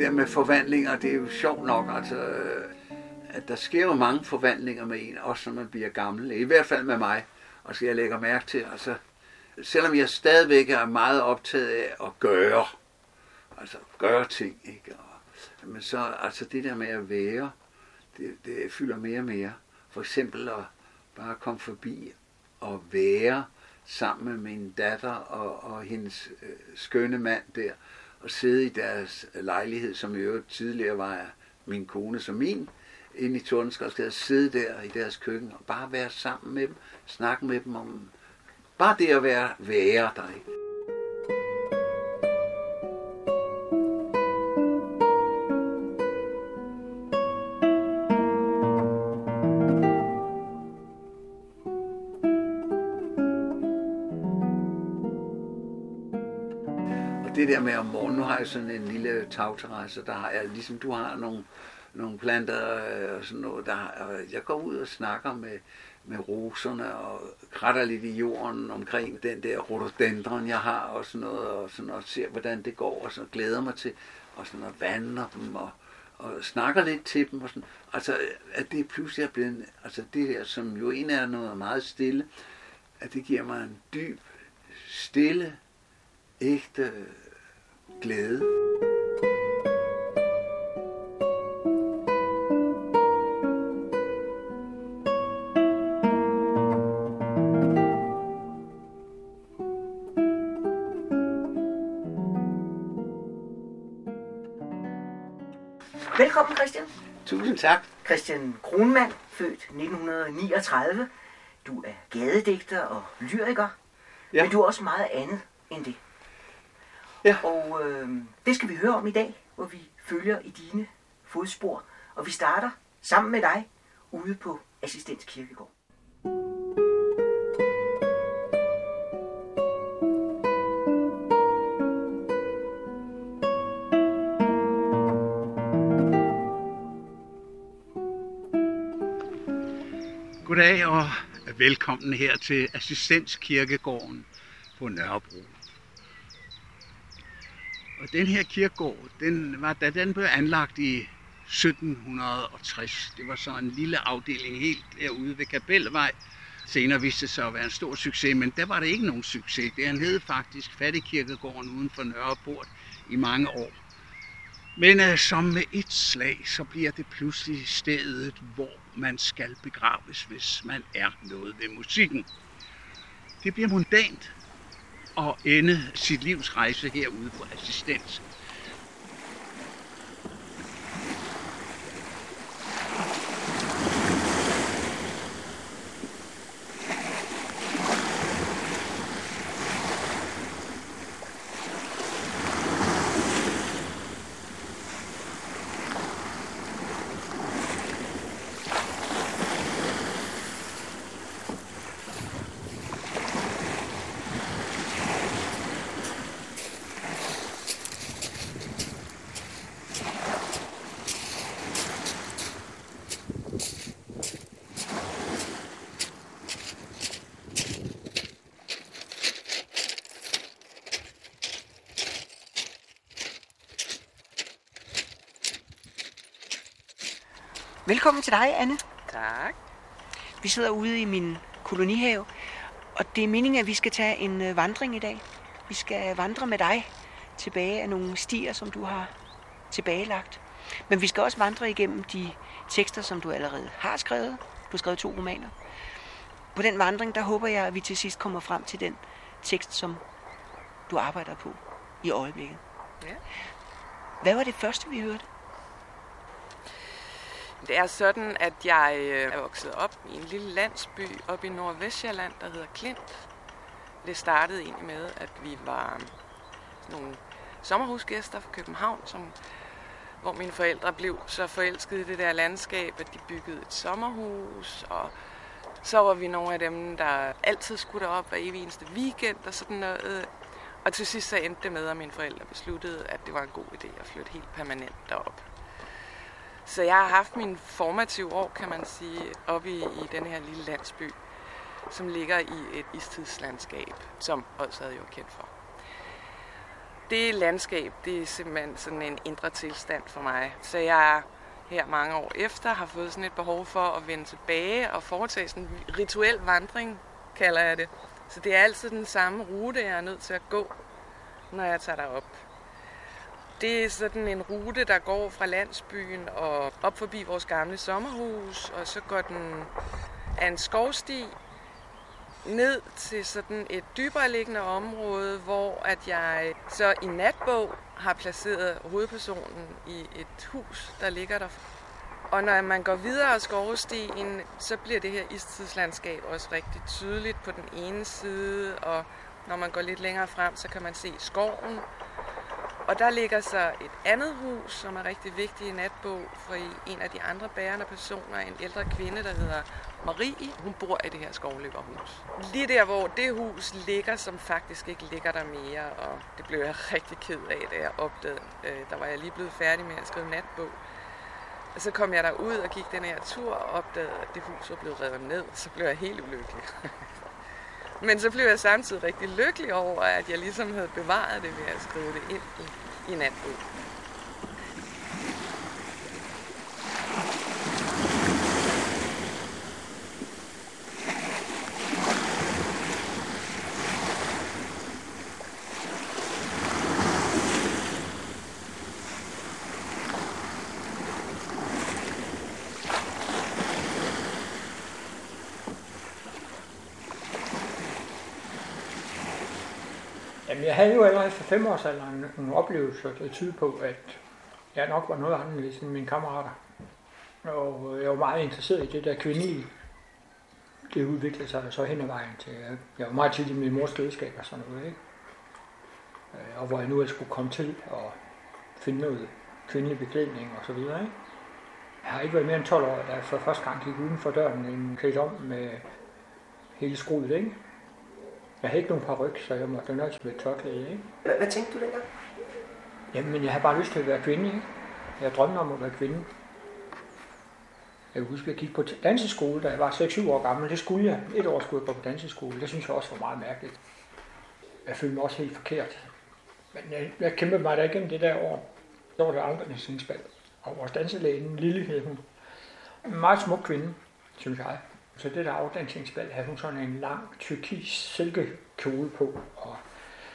det der med forvandlinger, det er jo sjovt nok, altså, øh, at der sker jo mange forvandlinger med en, også når man bliver gammel. I hvert fald med mig, og så jeg lægger mærke til, altså, selvom jeg stadigvæk er meget optaget af at gøre, altså gøre ting, ikke? Og, men så, altså det der med at være, det, det fylder mere og mere. For eksempel at bare komme forbi og være sammen med min datter og, og hendes øh, skønne mand der, og sidde i deres lejlighed, som i øvrigt tidligere var min kone som min, inde i Tordenskovsgade, sidde der i deres køkken og bare være sammen med dem, snakke med dem om, bare det at være, være der. Ikke? Det der med om morgenen, nu har jeg sådan en lille tagterrasse, der har jeg, ligesom du har nogle, nogle planter øh, og sådan noget, der, og jeg går ud og snakker med, med roserne og kratter lidt i jorden omkring den der rhododendron, jeg har og sådan noget, og, sådan, og ser, hvordan det går, og så glæder mig til, og sådan og vander dem, og, og snakker lidt til dem, og sådan. Altså, at det pludselig er blevet, altså det her, som jo en er noget meget stille, at det giver mig en dyb, stille, ægte glæde. Velkommen, Christian. Tusind tak. Christian Kronmann, født 1939. Du er gadedigter og lyriker, Ja. men du er også meget andet end det. Ja. Og øh, det skal vi høre om i dag, hvor vi følger i dine fodspor. Og vi starter sammen med dig ude på Assistens Kirkegård. Goddag og velkommen her til Assistenskirkegården på Nørrebro. Og den her kirkegård, den var, da den blev anlagt i 1760, det var så en lille afdeling helt derude ved Kapelvej. Senere viste det sig at være en stor succes, men der var det ikke nogen succes. Det han hed faktisk Fattigkirkegården uden for Nørreport i mange år. Men øh, som med et slag, så bliver det pludselig stedet, hvor man skal begraves, hvis man er noget ved musikken. Det bliver mundant at ende sit livs rejse herude på assistens. Velkommen til dig, Anne. Tak. Vi sidder ude i min kolonihave, og det er meningen, at vi skal tage en øh, vandring i dag. Vi skal vandre med dig tilbage af nogle stier, som du har tilbagelagt. Men vi skal også vandre igennem de tekster, som du allerede har skrevet. Du har skrevet to romaner. På den vandring, der håber jeg, at vi til sidst kommer frem til den tekst, som du arbejder på i øjeblikket. Ja. Hvad var det første, vi hørte? Det er sådan, at jeg øh, er vokset op i en lille landsby oppe i Nordvestjylland, der hedder Klint. Det startede egentlig med, at vi var øh, sådan nogle sommerhusgæster fra København, som, hvor mine forældre blev så forelskede i det der landskab, at de byggede et sommerhus, og så var vi nogle af dem, der altid skulle derop hver evig eneste weekend og sådan noget. Og til sidst så endte det med, at mine forældre besluttede, at det var en god idé at flytte helt permanent derop. Så jeg har haft mine formative år, kan man sige, oppe i, i den her lille landsby, som ligger i et istidslandskab, som Odsad jo er kendt for. det landskab, det er simpelthen sådan en indre tilstand for mig. Så jeg her mange år efter har fået sådan et behov for at vende tilbage og foretage sådan en rituel vandring, kalder jeg det. Så det er altid den samme rute, jeg er nødt til at gå, når jeg tager derop. Det er sådan en rute, der går fra landsbyen og op forbi vores gamle sommerhus, og så går den af en skovsti ned til sådan et dybere liggende område, hvor at jeg så i natbog har placeret hovedpersonen i et hus, der ligger der. Og når man går videre af skovstien, så bliver det her istidslandskab også rigtig tydeligt på den ene side, og når man går lidt længere frem, så kan man se skoven. Og der ligger så et andet hus, som er rigtig vigtigt i natbog, for en af de andre bærende personer, en ældre kvinde, der hedder Marie, hun bor i det her skovløberhus. Lige der, hvor det hus ligger, som faktisk ikke ligger der mere, og det blev jeg rigtig ked af, da jeg opdagede. Øh, der var jeg lige blevet færdig med at skrive natbog. Og så kom jeg derud og gik den her tur og opdagede, at det hus var blevet revet ned. Så blev jeg helt ulykkelig. Men så blev jeg samtidig rigtig lykkelig over, at jeg ligesom havde bevaret det ved at skrive det ind i, i bog. Jamen, jeg havde jo allerede for fem års alderen nogle oplevelser, der tyder på, at jeg nok var noget anderledes end mine kammerater. Og øh, jeg var meget interesseret i det der kvindelige. Det udviklede sig så hen ad vejen til, at jeg var meget tidlig i min mors dødskab og sådan noget, ikke? Øh, og hvor jeg nu skulle komme til at finde noget kvindelig beklædning og så videre, ikke? Jeg har ikke været mere end 12 år, da jeg for første gang gik uden for døren en klædt om med hele skruet, ikke? Jeg havde ikke nogen paryk, så jeg måtte nøjes med tørklæde, ikke? Hvad, hvad tænkte du dengang? Jamen, jeg havde bare lyst til at være kvinde, ikke? Jeg drømte om at være kvinde. Jeg kan huske, at jeg gik på danseskole, da jeg var 6-7 år gammel. Det skulle jeg. Et år skulle jeg gå på danseskole. Det synes jeg også var meget mærkeligt. Jeg følte mig også helt forkert. Men jeg, jeg kæmpede mig der igennem det der år. Så var det afgrænsningsvalg. Og vores danselæge, Lille hed hun. En meget smuk kvinde, synes jeg. Så det der afdansningsvalg havde hun sådan en lang tyrkis silkekjole på, og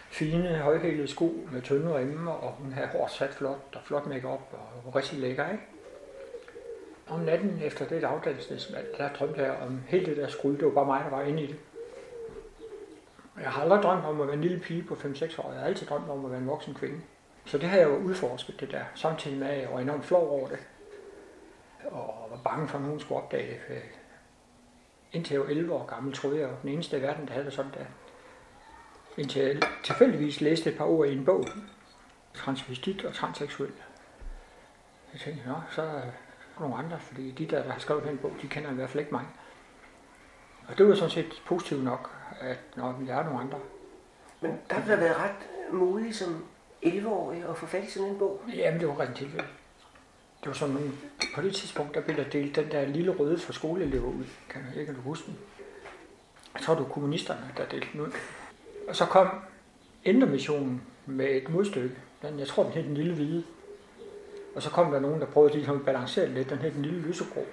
fine højhælede sko med tynde rimme, og hun havde hårdt sat flot, og flot makeup og rigtig lækker, ikke? Om natten efter det afdansningsvalg, der drømte jeg om hele det der skrud. Det var bare mig, der var inde i det. Jeg har aldrig drømt om at være en lille pige på 5-6 år. Jeg har altid drømt om at være en voksen kvinde. Så det har jeg jo udforsket, det der. Samtidig med, at jeg var enormt flov over det. Og var bange for, at nogen skulle opdage det. Indtil jeg var 11 år gammel, troede jeg, den eneste i verden, der havde det sådan der. Indtil jeg tilfældigvis læste et par ord i en bog. Transvestit og transseksuel. Jeg tænkte, nå, så er der nogle andre, fordi de der, der har skrevet den bog, de kender i hvert fald ikke mig. Og det var sådan set positivt nok, at når vi er nogle andre. Men der har da været ret modig som 11-årig at få fat i sådan en bog. Jamen, det var rent tilfælde. Det var sådan, på det tidspunkt, der blev der delt den der lille røde for skoleelever ud. Kan jeg ikke huske den? Så var det kommunisterne, der delte den ud. Og så kom Indremissionen med et modstykke. Den, jeg tror, den hed den lille hvide. Og så kom der nogen, der prøvede ligesom at balancere lidt. Den hed den lille lysegrå.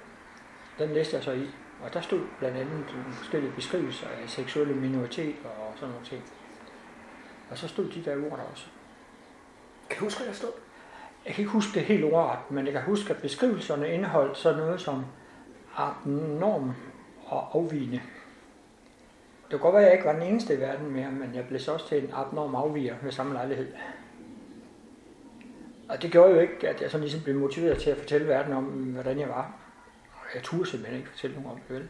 Den læste jeg så i. Og der stod blandt andet forskellige beskrivelser af seksuelle minoriteter og sådan nogle ting. Og så stod de der ord der også. Kan du huske, hvad der stod? Jeg kan ikke huske det helt ordret, men jeg kan huske, at beskrivelserne indeholdt sådan noget som abnorm og afvigende. Det kan godt være, at jeg ikke var den eneste i verden mere, men jeg blev så også til en abnorm afviger med samme lejlighed. Og det gjorde jo ikke, at jeg sådan ligesom blev motiveret til at fortælle verden om, hvordan jeg var. Og jeg turde simpelthen ikke fortælle nogen om det, vel?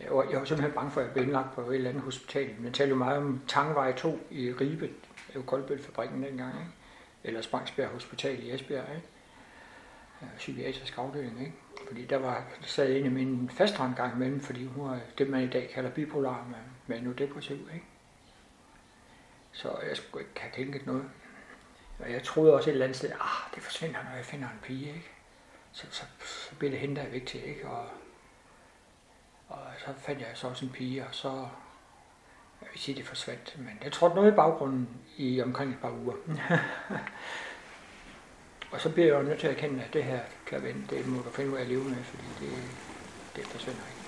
Jeg var, jeg var simpelthen bange for, at jeg blev indlagt på et eller andet hospital. Man talte jo meget om Tangvej 2 i Ribe, det var Koldbølfabrikken dengang, ikke? Eller Sprangsbjerg Hospital i Esbjerg, ikke? Øh, psykiatrisk afdeling, ikke? Fordi der var, der sad en af mine fastere en gang imellem, fordi hun var det, man i dag kalder bipolar, men, med nu depressiv, ikke? Så jeg skulle ikke have tænkt noget. Og jeg troede også et eller andet sted, ah, det forsvinder, når jeg finder en pige, ikke? Så, så, så bliver det hende, der er vigtigt, ikke? Og, og så fandt jeg så også en pige, og så jeg vil sige, det forsvandt, men jeg trådte noget i baggrunden i omkring et par uger. og så bliver jeg jo nødt til at erkende, at det her kan vende. Det må du finde ud af at leve med, fordi det, det forsvinder ikke.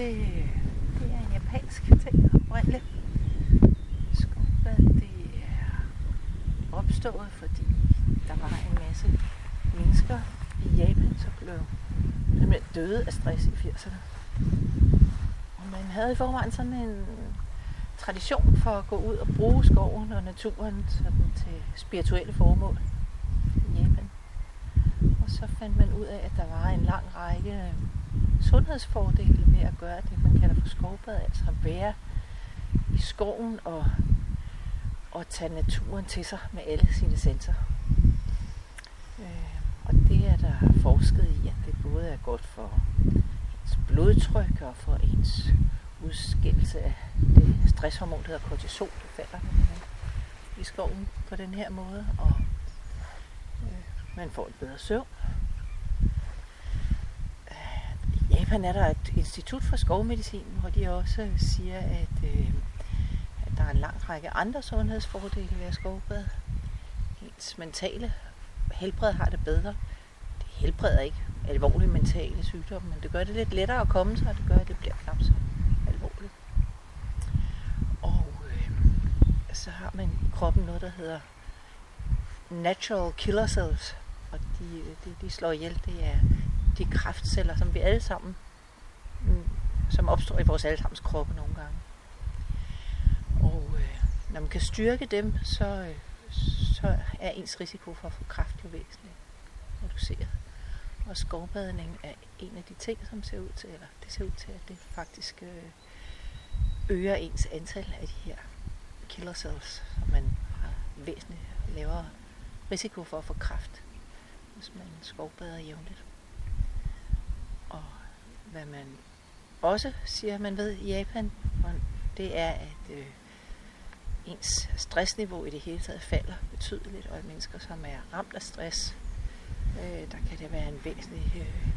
Det, øh, det er en japansk ting oprindeligt. Skovbadet, det er opstået, fordi der var en masse mennesker i Japan, som blev simpelthen døde af stress i 80'erne. Og man havde i forvejen sådan en tradition for at gå ud og bruge skoven og naturen sådan til spirituelle formål i Japan. Og så fandt man ud af, at der var en lang række sundhedsfordele ved at gøre det, man kalder for skovbad, altså at være i skoven og, og tage naturen til sig med alle sine sensorer. Øh, og det er der forsket i, at det både er godt for ens blodtryk og for ens udskillelse af det stresshormon, der hedder kortisol, det falder i skoven på den her måde, og øh, man får en bedre søvn. I Japan er der et institut for skovmedicin, hvor de også siger, at, øh, at der er en lang række andre sundhedsfordele ved at skovbade. Ens mentale helbred har det bedre. Det helbreder ikke alvorlige mentale sygdomme, men det gør det lidt lettere at komme sig, og det gør, at det bliver knap så alvorligt. Og øh, så har man i kroppen noget, der hedder natural killer cells, og de, de, de slår ihjel. Det er de kraftceller, som vi alle sammen, mm, som opstår i vores allesammens kroppe nogle gange. Og øh, når man kan styrke dem, så, øh, så er ens risiko for at få kræft jo væsentligt reduceret. Og skovbadning er en af de ting, som ser ud til, eller det ser ud til, at det faktisk øh, øger ens antal af de her killer cells, så man har væsentligt lavere risiko for at få kræft, hvis man skovbader jævnligt. Hvad man også siger, man ved i Japan, det er, at øh, ens stressniveau i det hele taget falder betydeligt, og at mennesker, som er ramt af stress, øh, der kan det være en væsentlig øh,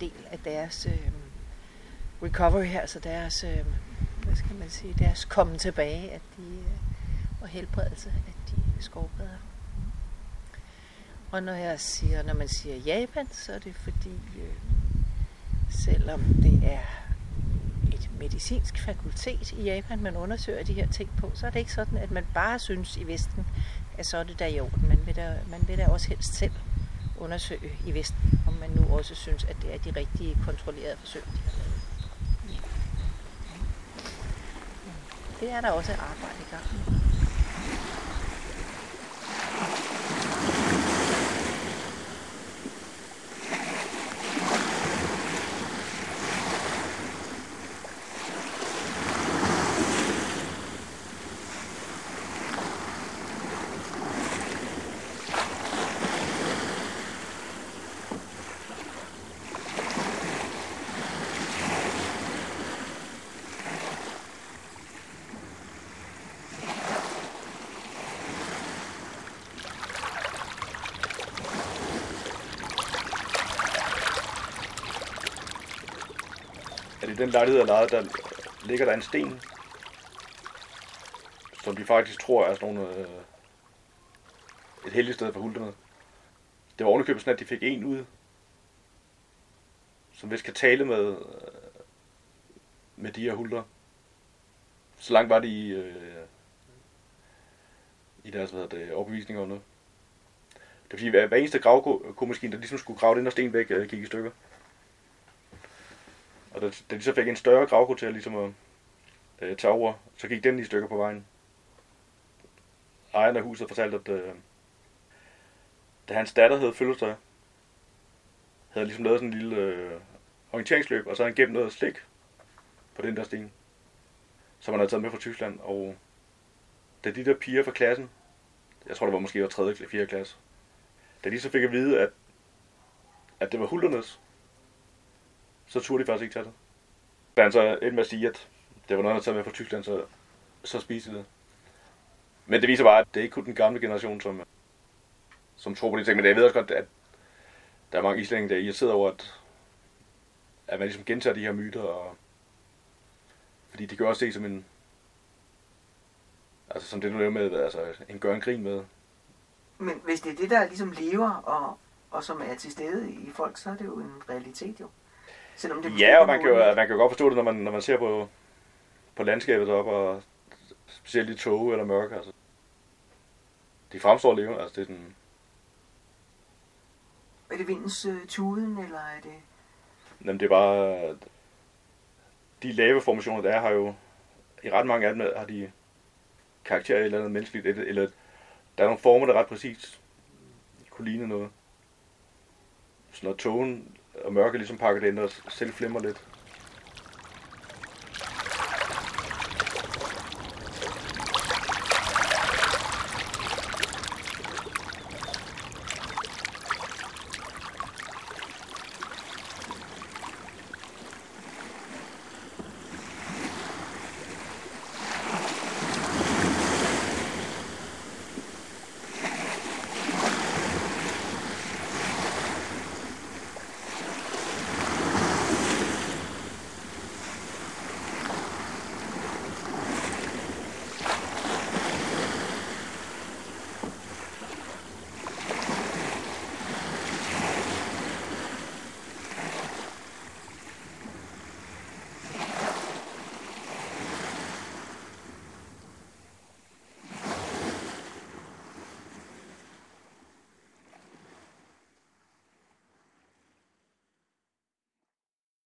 del af deres øh, recovery, altså deres, øh, hvad skal man sige, deres komme tilbage, at de, øh, og helbredelse, at de skovbader. Og når jeg siger, når man siger Japan, så er det fordi, øh, selvom det er et medicinsk fakultet i Japan, man undersøger de her ting på, så er det ikke sådan, at man bare synes i Vesten, at så er det der i orden. Man vil da, man vil da også helst selv undersøge i Vesten, om man nu også synes, at det er de rigtige kontrollerede forsøg, de har lavet. Det er der også arbejde i gang med. Den lejlighed, jeg lejede, der ligger der en sten, som de faktisk tror er sådan nogle, øh, et heldigt sted for hulterne. Det var ovenikøbet sådan, at de fik en ud, som vist kan tale med, øh, med de her hulter. Så langt var de i, øh, i deres hvad det, overbevisninger og noget. Det vil sige, at hver eneste gravkomaskine, der ligesom skulle grave den der sten væk, øh, gik i stykker. Og da, da de så fik en større gravko til ligesom at øh, tage over, så gik den i stykker på vejen. Ejeren af huset fortalte, at øh, da hans datter havde fødselsdag, havde ligesom lavet sådan en lille øh, orienteringsløb, og så havde han gemt noget slik på den der sten, som han havde taget med fra Tyskland. Og da de der piger fra klassen, jeg tror det var måske var 3. eller 4. klasse, da de så fik at vide, at, at det var hulternes, så turde de faktisk ikke tage det. Da han så endte med at sige, at det var noget, han havde taget med fra Tyskland, så, så spiste de det. Men det viser bare, at det er ikke kun den gamle generation, som, som tror på de ting. Men jeg ved også godt, at der er mange islændinge, der er irriteret over, at, at man ligesom gentager de her myter. Og, fordi det kan også se som en... Altså som det, nu er med, altså en gør en grin med. Men hvis det er det, der ligesom lever og, og som er til stede i folk, så er det jo en realitet jo. Selvom det Ja, og man kan, jo, man kan jo godt forstå det, når man, når man ser på, på landskabet deroppe, og specielt i tåge eller mørke. Altså. De fremstår levende, altså det er sådan, Er det vindens øh, tuden, eller er det... Jamen, det er bare... De lave formationer, der er, har jo... I ret mange af dem har de karakter i et eller andet menneskeligt. Eller, eller der er nogle former, der ret præcist kunne ligne noget. Så når togen og mørke ligesom pakker det ind og selv flimmer lidt.